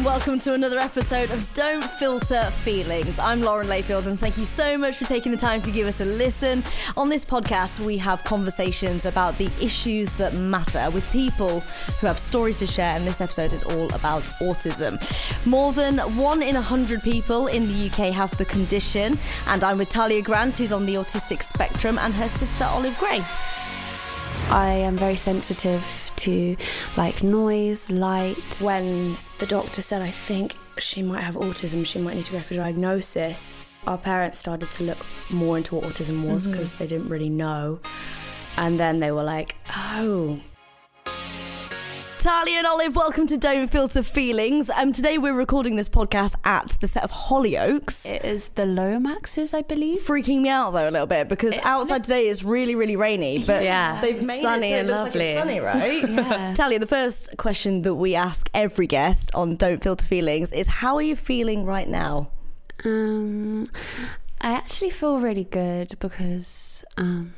and welcome to another episode of Don't Filter Feelings. I'm Lauren Layfield, and thank you so much for taking the time to give us a listen. On this podcast, we have conversations about the issues that matter with people who have stories to share, and this episode is all about autism. More than one in a hundred people in the UK have the condition, and I'm with Talia Grant, who's on the autistic spectrum, and her sister Olive Gray. I am very sensitive to like noise, light. When the doctor said, I think she might have autism, she might need to go for diagnosis, our parents started to look more into what autism was mm-hmm. because they didn't really know. And then they were like, oh, Talia and Olive, welcome to Don't Filter Feelings. Um, today we're recording this podcast at the set of Hollyoaks. It is the Lomaxes, I believe. freaking me out though a little bit because outside today is really really rainy but Yeah, they've made sunny it so it and looks like it's lovely. sunny right Yeah. Talia the first question that we ask every guest on don't filter feelings is how are you feeling right now Um, I actually feel really good because um,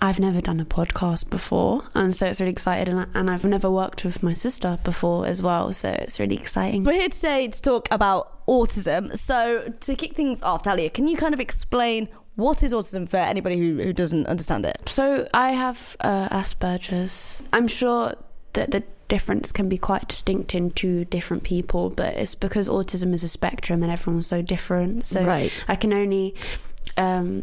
I've never done a podcast before, and so it's really excited. And, I, and I've never worked with my sister before as well, so it's really exciting. we're here today to talk about autism so to kick things off Talia can you kind of explain what is autism for anybody who, who doesn't understand it So I have uh, Asperger's. I'm sure that the difference can be quite distinct in two different people, but it's because autism is a spectrum and everyone's so different. So Right. I can only. Um,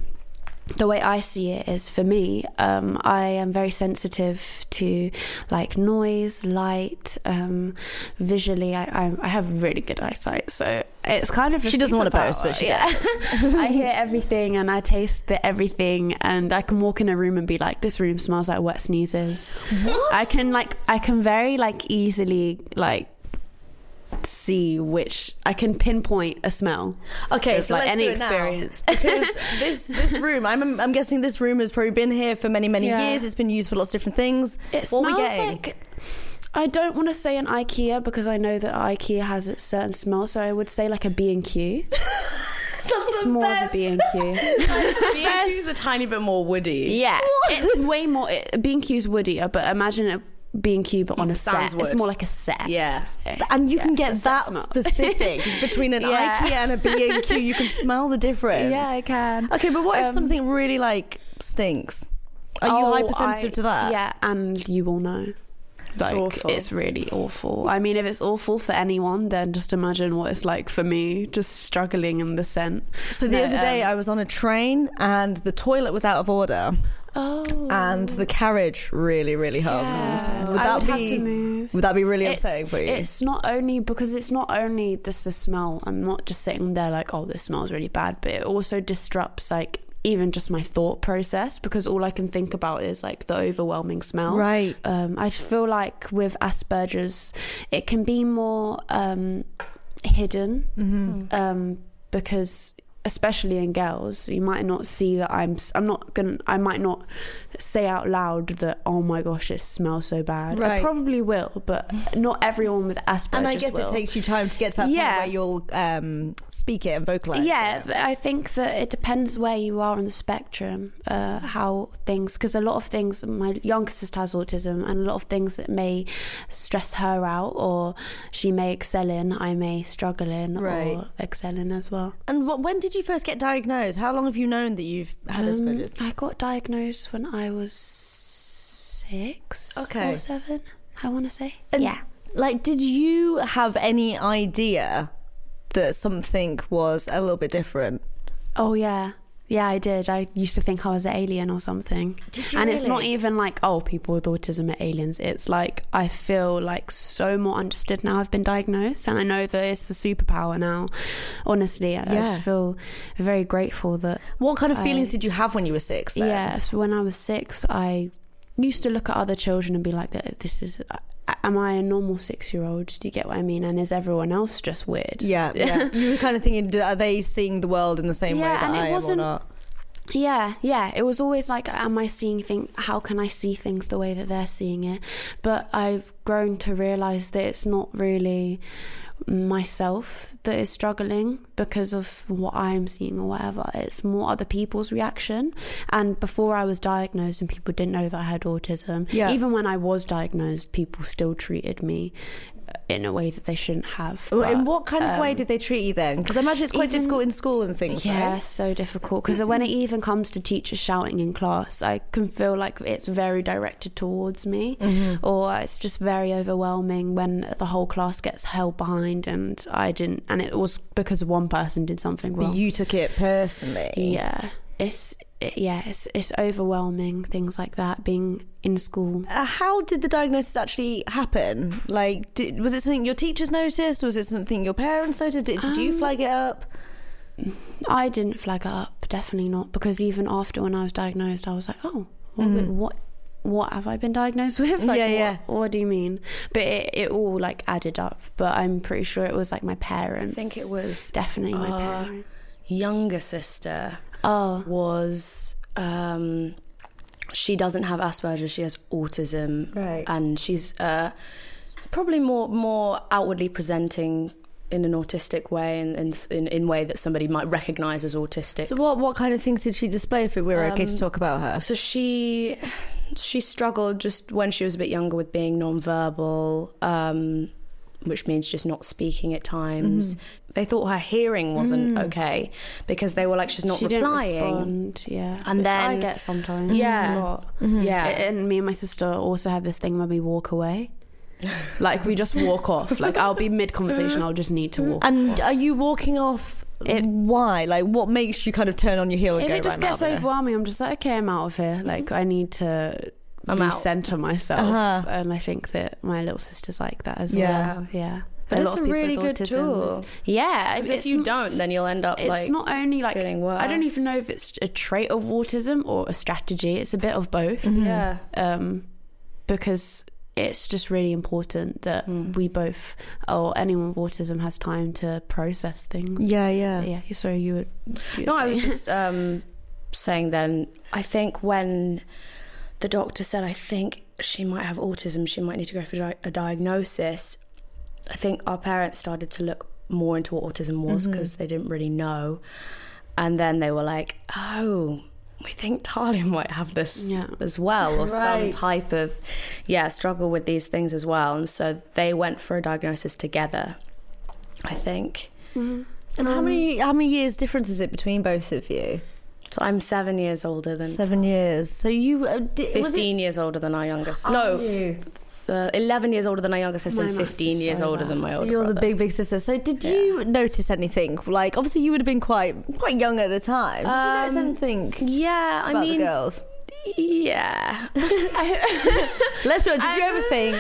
the way I see it is for me, um, I am very sensitive to like noise, light, um, visually. I, I, I have really good eyesight, so it's kind of She doesn't want to boast, but she does. I hear everything and I taste the everything, and I can walk in a room and be like, "This room smells like wet sneezes." What? I can like I can very like easily like see which I can pinpoint a smell. Okay, so like let's any do it now. experience. because this this room, I'm I'm guessing this room has probably been here for many many Yeah. years. It's been used for lots of different things. It what smells like. I don't want to say an IKEA because I know that IKEA has a certain smell, so I would say like a B and Q. It's more of a B and Q. B&Q's a tiny bit more woody. Yeah, it's way more. B and Q's woodier, but imagine a B and Q but on a Sans set. It's more like a set. Yeah. and you Yeah, can get that specific between an Yeah. IKEA and a B&Q. You can smell the difference. Yeah, I can. Okay, but what if Um, something really like stinks? Are you Oh, hypersensitive I- to that? Yeah, and you will know. Like, awful. It's really awful. I mean, if it's awful for anyone, then just imagine what it's like for me, just struggling in the scent. So the No, other day um, I was on a train and the toilet was out of order Oh, and the carriage really really hummed. Yeah. Would that would be have to move. would that be really it's, upsetting for you? it's not only because it's not only just the smell. I'm not just sitting there like, oh, this smells really bad, but it also disrupts like even just my thought process because all I can think about is like the overwhelming smell. Right. Um, I feel like with Asperger's, it can be more um, hidden Mm-hmm. um, because especially in girls you might not see that i'm i'm not gonna i might not say out loud that oh my gosh it smells so bad Right. i probably will but not everyone with asperger's and I guess will. it takes you time to get to that Yeah. point where you'll um, speak it and vocalize. yeah, it. I think that it depends where you are on the spectrum, uh, how things, because a lot of things, my younger sister has autism, and a lot of things that may stress her out or she may excel in, I may struggle in Right. or excel in as well. And what, when did you first get diagnosed? How long have you known that you've had Um, Asperger's? I got diagnosed when I was six Okay. or seven, I want to say. And, yeah. Like, did you have any idea that something was a little bit different? Oh, yeah. Yeah, I did. I used to think I was an alien or something. Did you and it's not even like, oh, people with autism are aliens. It's like I feel like so more understood now I've been diagnosed. And I know that it's a superpower now. Honestly, I, I just feel very grateful that, What kind of feelings I- did you have when you were six? Then? yeah, so when I was six, I used to look at other children and be like, this is, uh, am I a normal six year old? Do you get what I mean? And is everyone else just weird? Yeah, yeah. you were kind of thinking, are they seeing the world in the same way that and it I am or not? Yeah, yeah. It was always like, am I seeing things? How can I see things the way that they're seeing it? But I've grown to realize that it's not really myself that is struggling because of what I'm seeing or whatever. It's more other people's reaction. And before I was diagnosed and people didn't know that I had autism, Yeah. even when I was diagnosed, people still treated me in a way that they shouldn't have. Well, in what kind of way um, did they treat you then? Because I imagine it's quite even- difficult in school and things. Yeah, right? so difficult because when it even comes to teachers shouting in class, I can feel like it's very directed towards me, Mm-hmm. or it's just very overwhelming when the whole class gets held behind and I didn't, and it was because one person did something But wrong. you took it personally. yeah, it's it, yeah, it's it's overwhelming things like that being in school. Uh, how did the diagnosis actually happen? Like, did, was it something your teachers noticed? Was it something your parents noticed? Did, did you Um, flag it up? I didn't flag it up, definitely not, because even after when I was diagnosed, I was like, oh, what, Mhm. what, what have I been diagnosed with? Like, Yeah, yeah. What do you mean? But it, it all like added up. But I'm pretty sure it was like my parents. I think it was definitely my parents. younger sister Oh, was um, she doesn't have Asperger's, she has autism, Right. and she's uh, probably more more outwardly presenting in an autistic way, in in in, in way that somebody might recognise as autistic. So, what what kind of things did she display? If we were okay to Um, talk about her. So she she struggled just when she was a bit younger with being non-verbal, um, which means just not speaking at times. Mm. They thought her hearing wasn't mm. okay because they were like she's not she didn't replying. respond. Yeah, And Which I then- get sometimes. Yeah. a lot. Mm-hmm. Yeah, And me and my sister also have this thing where we walk away. like we just walk off. Like I'll be mid conversation, I'll just need to walk. Off. And are you walking off? It- why? Like, what makes you kind of turn on your heel and if go? it just right, gets out of here"? overwhelming, I'm just like, okay, I'm out of here. Like I need to I'm out. recenter myself, Uh-huh. and I think that my little sister's like that as Yeah. well. Yeah, But it's a really good autism tool. Yeah, because if you n- don't, then you'll end up like it's like not only like feeling worse. I don't even know if it's a trait of autism or a strategy. It's a bit of both. Yeah, um, because it's just really important that Mm. we both, or anyone with autism, has time to process things. Yeah, yeah. yeah. So you would. you No, were I was just um, saying then, I think when the doctor said, I think she might have autism, she might need to go for di- a diagnosis, I think our parents started to look more into what autism was Mm-hmm. because they didn't really know. And then they were like, oh, we think Talia might have this Yeah. as well, or some type of, yeah, struggle with these things as well. And so they went for a diagnosis together, I think. And how many how many years difference is it between both of you? So I'm seven years older than Seven years. So you uh, 15 years older than our youngest. No, you? uh, 11 years older than our youngest sister My and 15 years so older than bad. my So older you're the big big sister. So did you notice anything? Like obviously you would have been quite quite young at the time. Did you notice Um, anything Yeah, I mean, the girls? yeah. Let's be honest. Did you ever think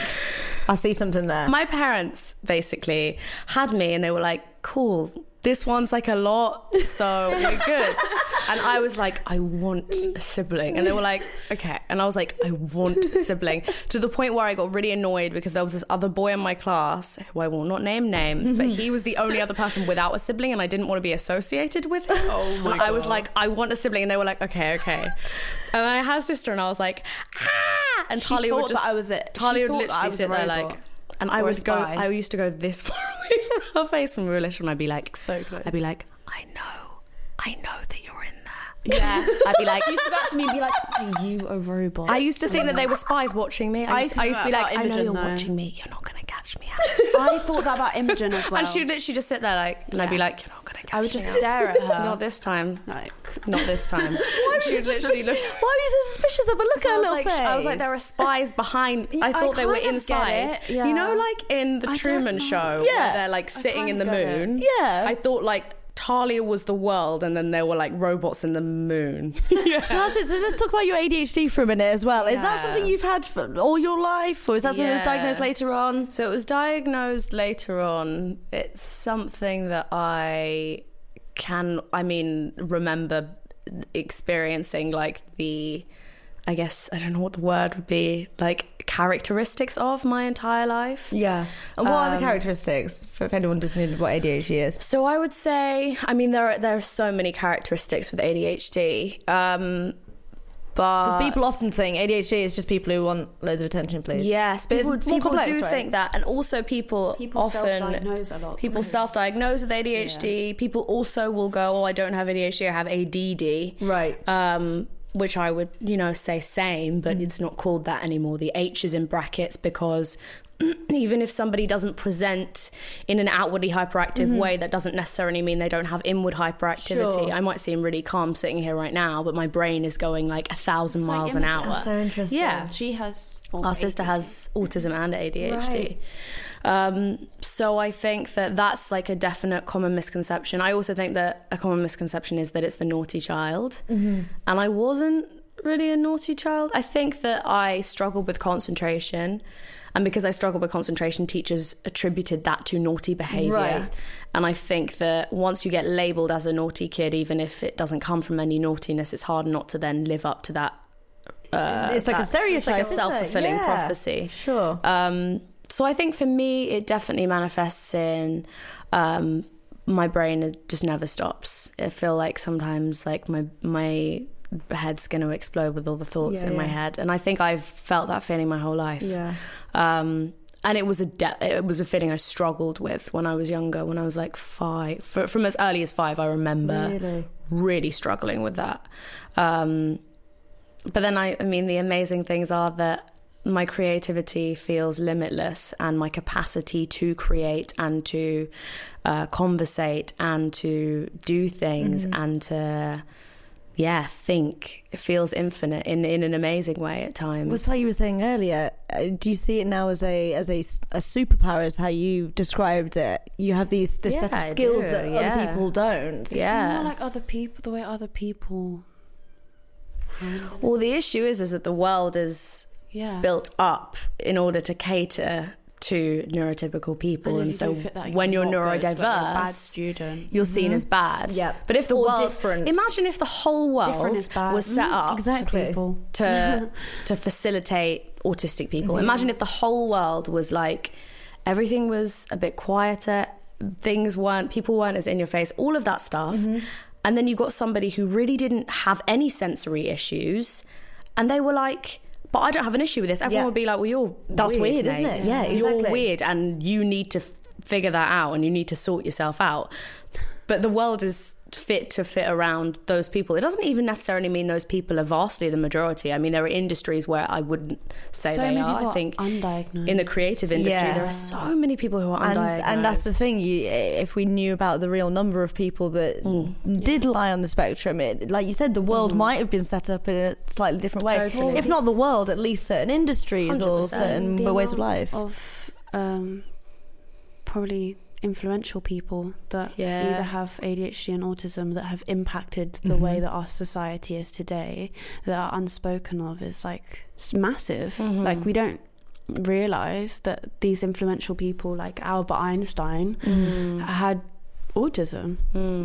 I see something there? My parents basically had me and they were like, cool. This one's like a lot, so we're good. and I was like, I want a sibling. And they were like, okay. And I was like, I want a sibling. To the point where I got really annoyed because there was this other boy in my class, who I will not name names, but he was the only other person without a sibling and I didn't want to be associated with him. Oh my I was like, I want a sibling. And they were like, okay, okay. And I had a sister and I was like, ah! And She Talia would just, I was it. She Talia would literally I was a sit there like, and I would go. I used to go this far away from her face when we were little, and I'd be like, So close. I'd be like, I know, I know that you're in there. Yeah. I'd be like, you used to go up to me and be like, "Are you a robot?" I used to think that they were spies watching me. I used, I used to be like, I know you're though. watching me. You're not gonna catch me out. I thought that about Imogen as well. and she'd literally just sit there like, and I'd be Yeah. like, you're not gonna catch me." I would just out. stare at her. Not this time. like, Not this time. she would literally look. Why are you so suspicious of a Look at I her was little like, face. I was like, there are spies behind. I I thought they were kind of get inside. it, yeah. You know, like in the I don't Truman know. Show, Yeah. where they're like sitting in the kind of get it. moon. Yeah. I thought like Talia was the world, and then there were like robots in the moon. So that's it. So let's talk about your ADHD for a minute as well. Is that something you've had for all your life, or is that something that was diagnosed later on? So it was diagnosed later on. It's something that I can, I mean, remember experiencing like the, I guess, I don't know what the word would be, like characteristics of my entire life. Yeah. And what are the Um, characteristics for if anyone doesn't know what ADHD is? So I would say, I mean, there are there are so many characteristics with ADHD. Um, but Because people often think ADHD is just people who want loads of attention, please. Yes, but People- it's- more people, complex, do right? think that, and also people, People often self-diagnose a lot People because- self-diagnose with ADHD. People also will go, "Oh, I don't have ADHD. I have ADD." Right. Um, which I would, you know, say same, but Mm. it's not called that anymore. The H is in brackets because even if somebody doesn't present in an outwardly hyperactive Mm-hmm. way, that doesn't necessarily mean they don't have inward hyperactivity. Sure. I might seem really calm sitting here right now, but my brain is going like a thousand It's like miles an hour. That's so interesting. Yeah. She has. Our sister has autism and ADHD. Right. Um, so I think that that's like a definite common misconception. I also think that a common misconception is that it's the naughty child. Mm-hmm. And I wasn't really a naughty child. I think that I struggled with concentration. And because I struggled with concentration, teachers attributed that to naughty behavior. Right. And I think that once you get labeled as a naughty kid, even if it doesn't come from any naughtiness, it's hard not to then live up to that. Uh, It's like a that- stereotype, It's like a self fulfilling Yeah. prophecy. Sure. Um, so I think for me, it definitely manifests in um, my brain it just never stops. I feel like sometimes like my my head's going to explode with all the thoughts Yeah, in my head, and I think I've felt that feeling my whole life. yeah. Um, and it was a de- it was a feeling I struggled with when I was younger. When I was like five, for, from as early as five, I remember Really. really struggling with that. Um, but then I, I mean, the amazing things are that my creativity feels limitless, and my capacity to create and to uh, conversate and to do things Mm-hmm. and to yeah think it feels infinite in in an amazing way at times. Well, it's like you were saying earlier. uh, Do you see it now as a as a, s- a superpower? Is how you described it. You have these this set of skills that yeah. other people don't. It's Yeah. more like other people, the way other people. well, the issue is is that the world is Yeah. built up in order to cater to neurotypical people, And and, so when you're not good. You're a neurodiverse, bad student. you're seen as bad. Mm-hmm. Yeah. But if the Or world, different. imagine if the whole world was set Mm, up exactly. to to facilitate autistic people. Mm-hmm. Imagine if the whole world was like everything was a bit quieter, things weren't people weren't as in your face, all of that stuff. Mm-hmm. And then you got somebody who really didn't have any sensory issues and they were like but I don't have an issue with this. Everyone Yeah. would be like, "Well, you're That's weird, isn't mate. it? Yeah, you're exactly. weird, and you need to f- figure that out, and you need to sort yourself out." But the world is fit to fit around those people. It doesn't even necessarily mean those people are vastly the majority. I mean, there are industries where I wouldn't say so they are. I think undiagnosed. in the creative industry, Yeah. there are so many people who are and undiagnosed. and that's the thing. You, if we knew about the real number of people that Mm. did lie on the spectrum, it, like you said, the world might have been set up in a slightly different way. Totally. If not the world, at least certain industries or 100%. certain ways of life. of um, probably influential people that Yeah. either have ADHD and autism that have impacted the Mm-hmm. way that our society is today that are unspoken of is like massive. Mm-hmm. Like we don't realize that these influential people like Albert Einstein Mm. had autism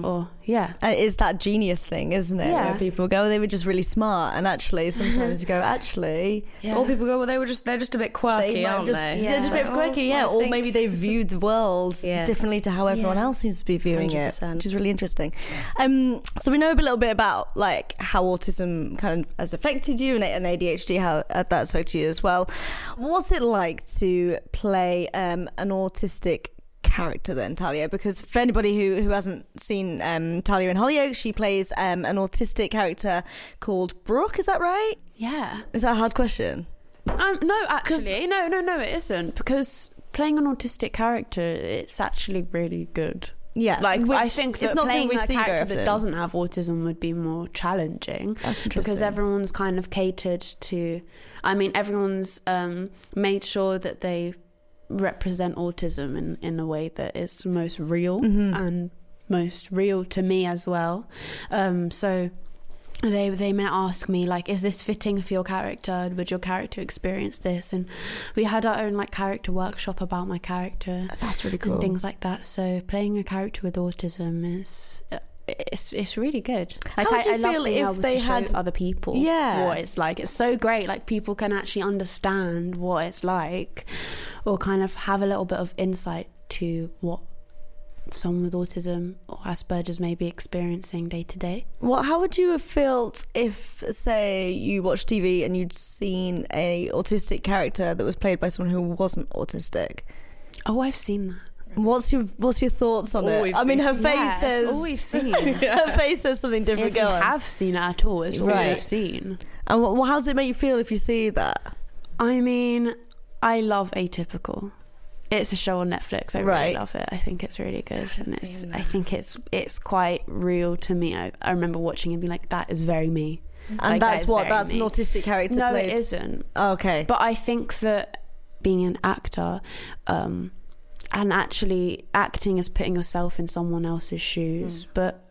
or yeah Uh, It's that genius thing, isn't it? Yeah. Where people go, "Oh, they were just really smart, and actually, sometimes you go, actually, Or people go, well, they were just they're just a bit quirky, they aren't just, they? They're just a bit Oh, quirky, yeah. I Or think- maybe they viewed the world Yeah. differently to how everyone Yeah. else seems to be viewing it, 100%. which is really interesting. Um, so we know a little bit about like how autism kind of has affected you and, and ADHD, how uh, that's affected you as well. What's it like to play um, an autistic? Character then Talia because for anybody who, who hasn't seen um, Talia in Hollyoaks she plays um, an autistic character called Brooke is that right? Yeah. Is that a hard question? Um, no, actually, no, no, no, it isn't. Because playing an autistic character, it's actually really good. yeah Like Which- I think it's that not playing a character that doesn't have autism would be more challenging. That's interesting. because everyone's kind of catered to. I mean, everyone's um, made sure that they represent autism in in a way that is most real Mm-hmm. and most real to me as well. Um, so they they may ask me like is this fitting for your character would your character experience this and we had our own like character workshop about my character That's really cool. and things like that so playing a character with autism is uh, it's it's really good like How would I, you I love feel if they had- other people Yeah. what it's like it's so great like people can actually understand what it's like or kind of have a little bit of insight to what someone with autism or Asperger's may be experiencing day to day Well, how would you have felt if, say, you watched TV and you'd seen a autistic character that was played by someone who wasn't autistic? oh I've seen that What's your What's your thoughts on all it? I mean, seen. her face Yeah, says all we've seen. her face says something different. if you on. have seen it at all, it's all Right. you've seen. And what, how does it make you feel if you see that? I mean, I love Atypical. It's a show on Netflix. I Right. really love it. I think it's really good, and it's. I think it's it's quite real to me. I, I remember watching and being like, "That is very me." And Like, that's is what that's me. an autistic character. no, played. it isn't. Okay, But I think that being an actor, um, and actually acting as putting yourself in someone else's shoes, Hmm. but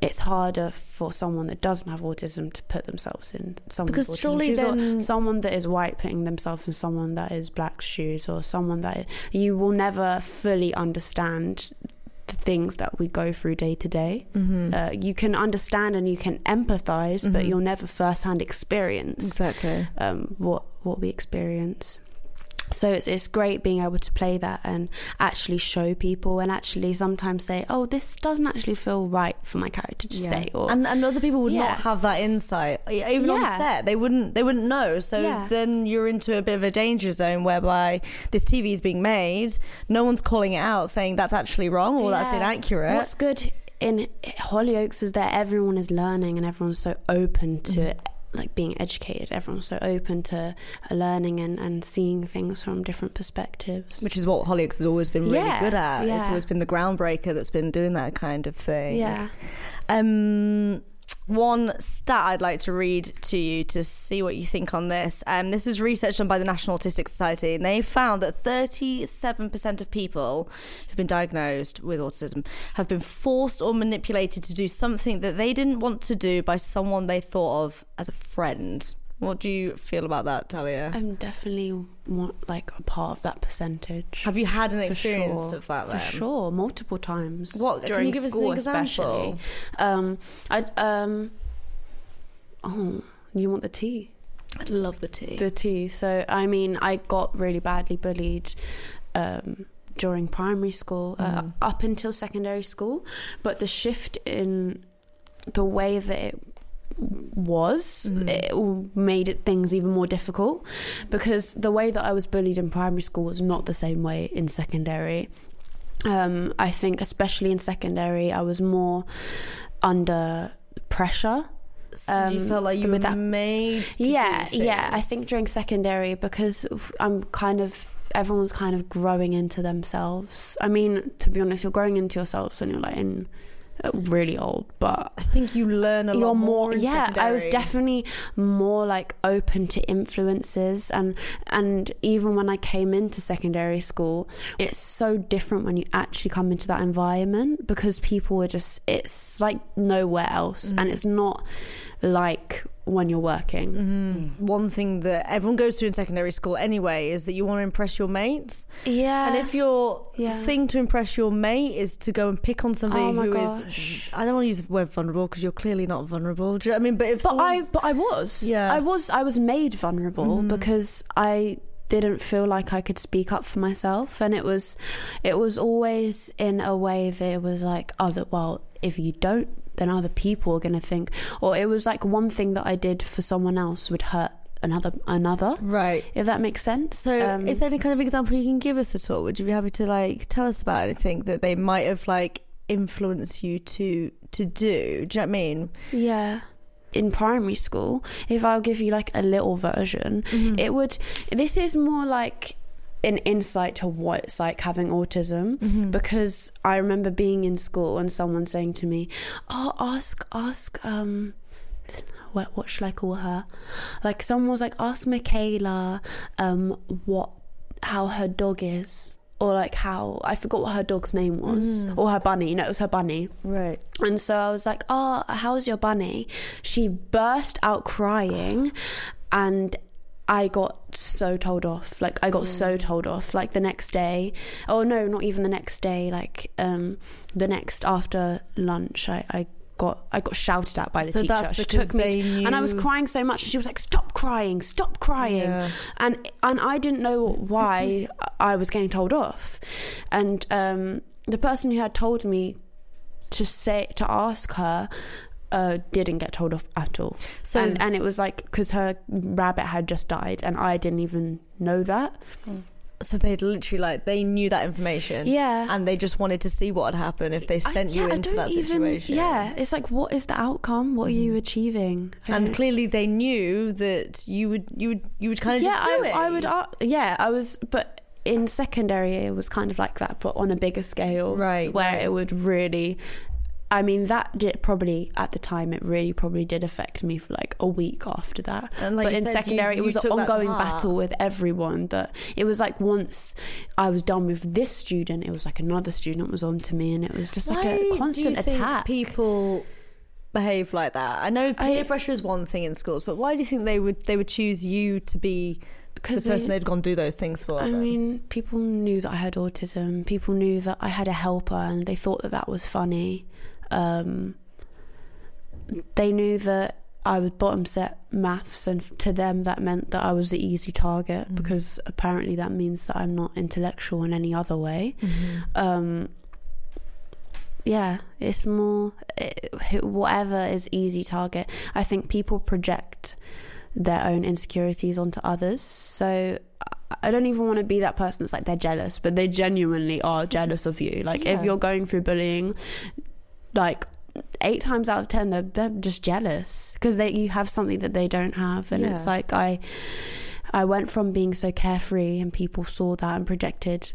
it's harder for someone that doesn't have autism to put themselves in someone's Because surely then- someone that is white putting themselves in someone that is black shoes, or someone that you will never fully understand the things that we go through day to day. Mm-hmm. Uh, you can understand and you can empathize, but Mhm. you'll never firsthand experience exactly. um, what what we experience. So it's it's great being able to play that and actually show people and actually sometimes say, oh, this doesn't actually feel right for my character to Yeah. say. Or and and other people would Yeah. not have that insight even on set they wouldn't they wouldn't know so Yeah. then you're into a bit of a danger zone whereby this tv is being made no one's calling it out saying that's actually wrong or that's inaccurate What's good in Hollyoaks is that everyone is learning and everyone's so open to Mm-hmm. Like being educated. Everyone's so open to learning and, and seeing things from different perspectives. which is what Hollyoaks has always been really Yeah, good at. It's always been the groundbreaker that's been doing that kind of thing. yeah. Um, one stat I'd like to read to you to see what you think on this. Um, this is research done by the National Autistic Society, and they found that 37% of people who've been diagnosed with autism have been forced or manipulated to do something that they didn't want to do by someone they thought of as a friend. What do you feel about that, Talia? I'm definitely want, like a part of that percentage. Have you had an experience sure. of that then? For sure, multiple times. What- can during you give us an example? especially. Um, I um. Oh, you want the tea? I'd love the tea. The tea. So I mean, I got really badly bullied. Um, during primary school, uh, Mhm. up until secondary school, but the shift in the way that it was Mhm. it made it things even more difficult because the way that I was bullied in primary school was not the same way in secondary. Um, I think, especially in secondary, I was more under pressure. so you um, felt like you were that- made to yeah, yeah. I think during secondary because I'm kind of everyone's kind of growing into themselves. I mean, to be honest, you're growing into yourselves when you're like in really old, but I think you learn a you're lot more. in yeah i was definitely more like open to influences and and even when i came into secondary school it's so different when you actually come into that environment because people are just it's like nowhere else Mm-hmm. and it's not like when you're working Mhm. One thing that everyone goes through in secondary school anyway is that you want to impress your mates, yeah and if your yeah. thing to impress your mate is to go and pick on somebody Oh my who is, gosh. I don't want to use the word vulnerable because you're clearly not vulnerable. Do you know what I mean? But if but I but I was. Yeah. I was I was made vulnerable Mhm. because I didn't feel like I could speak up for myself and it was it was always in a way that it was like other well if you don't then other people are going to think or it was like one thing that I did for someone else would hurt another another right. if that makes sense So, Um, is there any kind of example you can give us at all? Would you be happy to like tell us about anything that they might have like influenced you to to do? Do you know what I mean? yeah in primary school if I'll give you like a little version Mm-hmm. it would this is more like an insight to what it's like having autism Mm-hmm. because I remember being in school and someone saying to me, "Oh, ask, ask, um, what, what should I call her? Like someone was like, ask Michaela, um, what, how her dog is." Or like how I forgot what her dog's name was, Mm. or her bunny. No, it was her bunny. Right. And so I was like, "Oh, how's your bunny?" She burst out crying, and I got so told off. Like I got so told off. Like the next day, oh no, not even the next day. Like um, the next after lunch, I, I got I got shouted at by the so teacher. that's she took me, knew. and I was crying so much. And she was like, "Stop crying! Stop crying!" Yeah. and and I didn't know why I was getting told off, and um, the person who had told me to say to ask her uh, didn't get told off at all, So and and it was like because her rabbit had just died, and I didn't even know that. So they'd literally like they knew that information. Yeah. And they just wanted to see what had happened if they I- sent yeah, you I into don't that even- situation. Yeah, it's like, what is the outcome? What are you achieving? I And don't- clearly they knew that you would you would you would kind of yeah, just do I, it. I would. Uh, yeah, I was, but in secondary it was kind of like that, but on a bigger scale, Right, Where right. it would really. I mean, that did probably at the time. It really probably did affect me for like a week after that. And like but in said, secondary, you- it was an took that to ongoing battle with everyone. That it was like once I was done with this student, it was like another student was on to me, and it was just like Why a do you constant attack. People behave like that. I know peer I- pressure is one thing in schools, but why do you think they would they would choose you to be the person they- they'd gone do those things for? I then? mean, people knew that I had autism. People knew that I had a helper, and they thought that that was funny. Um, they knew that I would bottom set maths, and to them that meant that I was the easy target Mm. because apparently that means that I'm not intellectual in any other way. Mm-hmm. Um, yeah, it's more it, whatever is easy target. I think people project their own insecurities onto others. So I- I don't even want to be that person that's like they're jealous, but they genuinely are jealous of you. Like Yeah. if you're going through bullying, like eight times out of ten, they're, they're just jealous because they you have something that they don't have, and it's like I. I went from being so carefree, and people saw that and projected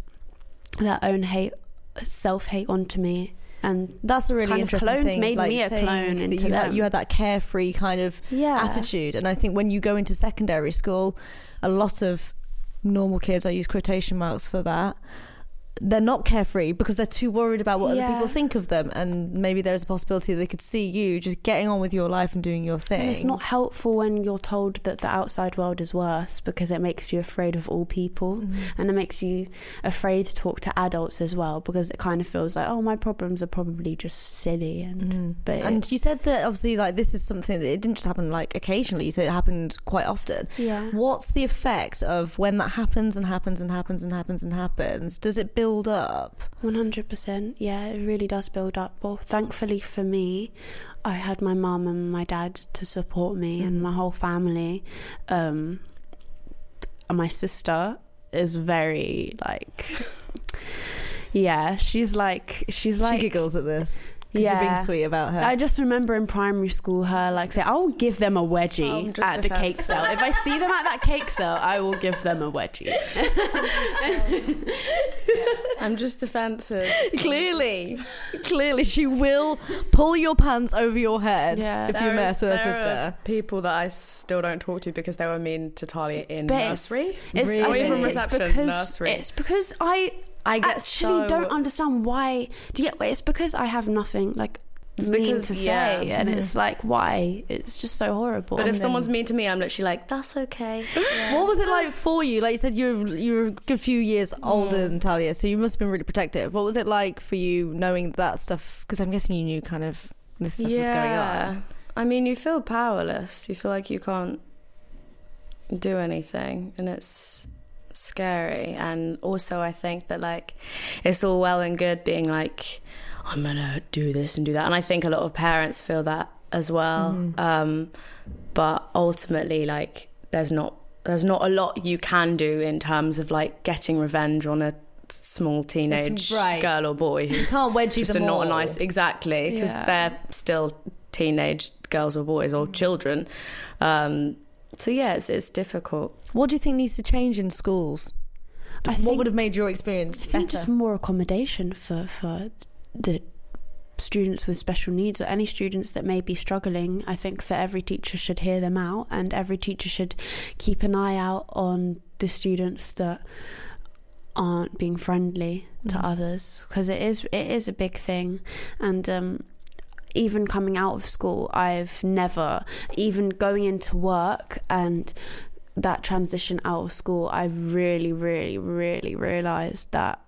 their own hate, self hate onto me, and That's a really kind of interesting cloned- thing. made like me a clone into you had, you had that carefree kind of yeah, attitude, and I think when you go into secondary school, a lot of normal kids, I use quotation marks for that. They're not carefree because they're too worried about what other people think of them, and maybe there's a possibility they could see you just getting on with your life and doing your thing. And it's not helpful when you're told that the outside world is worse because it makes you afraid of all people Mm-hmm. and it makes you afraid to talk to adults as well because it kind of feels like, oh, my problems are probably just silly. And, but And you said that obviously, like this is something that it didn't just happen like occasionally. You said it happened quite often. yeah. What's the effect of when that happens and happens and happens and happens and happens? Does it build up? 100%. Yeah, it really does build up. Well, thankfully for me, I had my mum and my dad to support me and my whole family. Um, and my sister is very like. Yeah, she's like she's like she giggles at this. 'Cause Yeah. you're being sweet about her. I just remember in primary school her like say, "I'll give them a wedgie oh, just at the cake sale. If I see them at that cake sale, I will give them a wedgie." I'm just defensive. clearly, clearly, she will pull your pants over your head Yeah. if you mess is- with her there are sister. people that I still don't talk to because they were mean to Talia in But nursery. It's, Really? I Away think from it's reception, because nursery. it's because I I get actually so don't understand why. Do you get? It's because I have nothing like It's mean because- to say, yeah. and Mm-hmm. it's like why? It's just so horrible. But if And someone's mean to me, I'm literally like, that's okay. What was it like for you? Like you said, you're you're a good few years older than Talia, so you must have been really protective. What was it like for you knowing that stuff? Because I'm guessing you knew kind of this stuff was going on. I mean, you feel powerless. You feel like you can't do anything, and it's scary. And also, I think that like it's all well and good being like, I'm gonna do this and do that, and I think a lot of parents feel that as well. Um, but ultimately, like, there's not there's not a lot you can do in terms of like getting revenge on a small teenage right. girl or boy who's can't wedge just a not a nice exactly because Yeah. they're still teenage girls or boys or children um so yeah it's, it's difficult What do you think needs to change in schools? I what think- would have made your experience I think better? just more accommodation for for the students with special needs or any students that may be struggling. I think that every teacher should hear them out and every teacher should keep an eye out on the students that aren't being friendly to Mhm. others because it is it is a big thing and um even coming out of school I've never even going into work and that transition out of school I've really really really realized that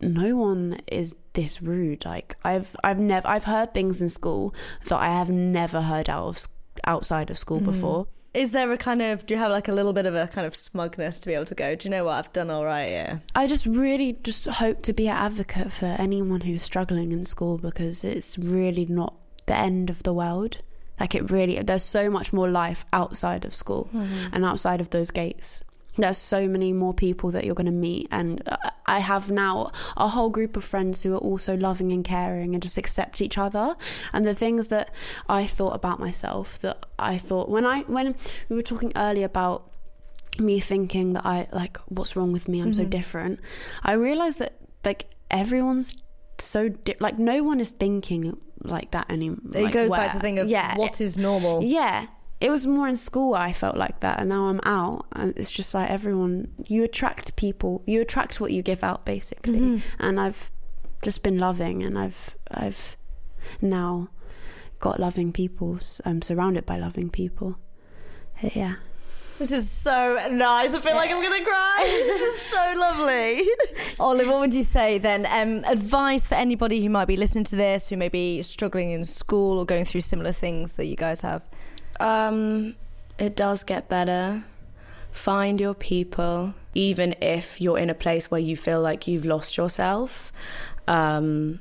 no one is this rude like I've I've never I've heard things in school that I have never heard out of outside of school Mhm. before Is there a kind of? Do you have like a little bit of a kind of smugness to be able to go? Do you know what I've done all right? Yeah. I just really just hope to be an advocate for anyone who's struggling in school because it's really not the end of the world. Like it really, there's so much more life outside of school mm-hmm. and outside of those gates. There's so many more people that you're going to meet and i have now a whole group of friends who are also loving and caring and just accept each other. And the things that i thought about myself that i thought when i when we were talking earlier about me thinking that i like what's wrong with me? I'm so mm-hmm. different. I realized that like everyone's so di- like no one is thinking like that anymore It goes back to the thing of yeah. what is normal. yeah it was more in school I felt like that and now I'm out and it's just like everyone you attract people you attract what you give out basically Mm-hmm. and I've just been loving and I've I've now got loving people I'm surrounded by loving people yeah This is so nice. I feel like I'm going to cry. this is so lovely. Olive, what would you say then? Um, advice for anybody who might be listening to this, who may be struggling in school or going through similar things that you guys have? Um, it does get better. Find your people, even if you're in a place where you feel like you've lost yourself. Um,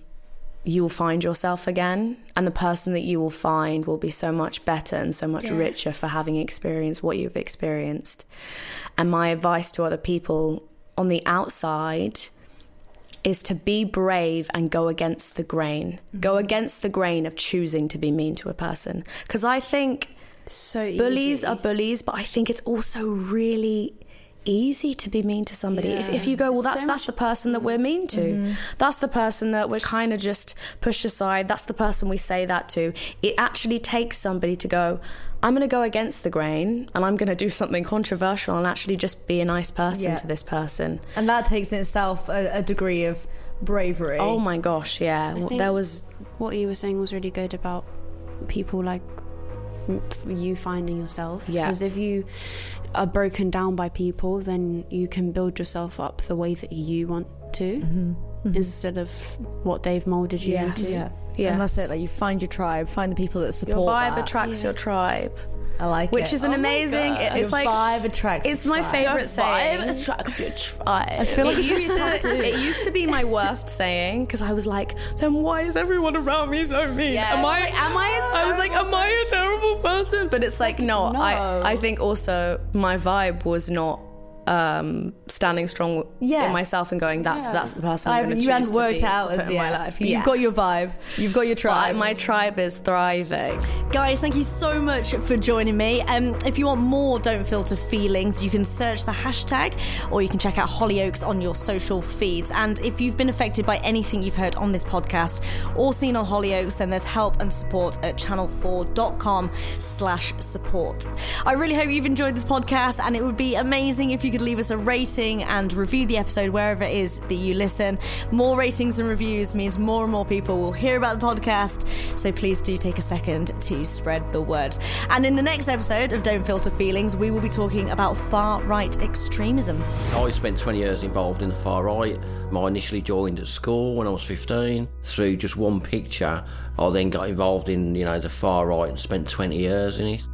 you will find yourself again, and the person that you will find will be so much better and so much Yes. richer for having experienced what you've experienced. And my advice to other people on the outside is to be brave and go against the grain. Go against the grain of choosing to be mean to a person. Because I think so easy. bullies are bullies, but I think it's also really easy to be mean to somebody. If, if you go, well, that's So that's much- the person that we're mean to. Mm-hmm. That's the person that we're kind of just push aside. That's the person we say that to. It actually takes somebody to go. I'm going to go against the grain and I'm going to do something controversial and actually just be a nice person Yeah. to this person. And that takes in itself a, a degree of bravery. Oh my gosh, yeah. There was what you were saying was really good about people like you finding yourself Yeah. because if you are broken down by people then you can build yourself up the way that you want to mm-hmm. Mm-hmm. instead of what they've molded you Yes. into Yeah. Yes. And that's it. Like you find your tribe, find the people that support your vibe that. attracts your tribe, I like it. which it. is an oh amazing. it- Your it's like five attracts. it's my tribe. favorite saying. attracts your tribe I feel like it it used should be a to it used to be my worst saying because I was like, then why is everyone around me so mean? Yeah. Am I? Like, am I I was like, am I a terrible person? But it's like, no, no. I I think also my vibe was not um standing strong Yes. in myself and going, that's Yeah. that's the person I'm going to you choose worked be, out as my life. You've got your vibe. You've got your But tribe. my tribe is thriving. Guys, thank you so much for joining me. Um, if you want more Don't Filter feelings, you can search the hashtag or you can check out Hollyoaks on your social feeds. And if you've been affected by anything you've heard on this podcast or seen on Hollyoaks, then there's help and support at channel4.com slash support. I really hope you've enjoyed this podcast and it would be amazing if you could leave us a rating and review the episode wherever it is that you listen. More ratings and reviews means more and more people will hear about the podcast. So please do take a second to spread the word. And in the next episode of Don't Filter Feelings, we will be talking about far right extremism. I spent 20 years involved in the far right. I initially joined at school when I was 15. Through just one picture, I then got involved in, you know, the far right and spent 20 years in it.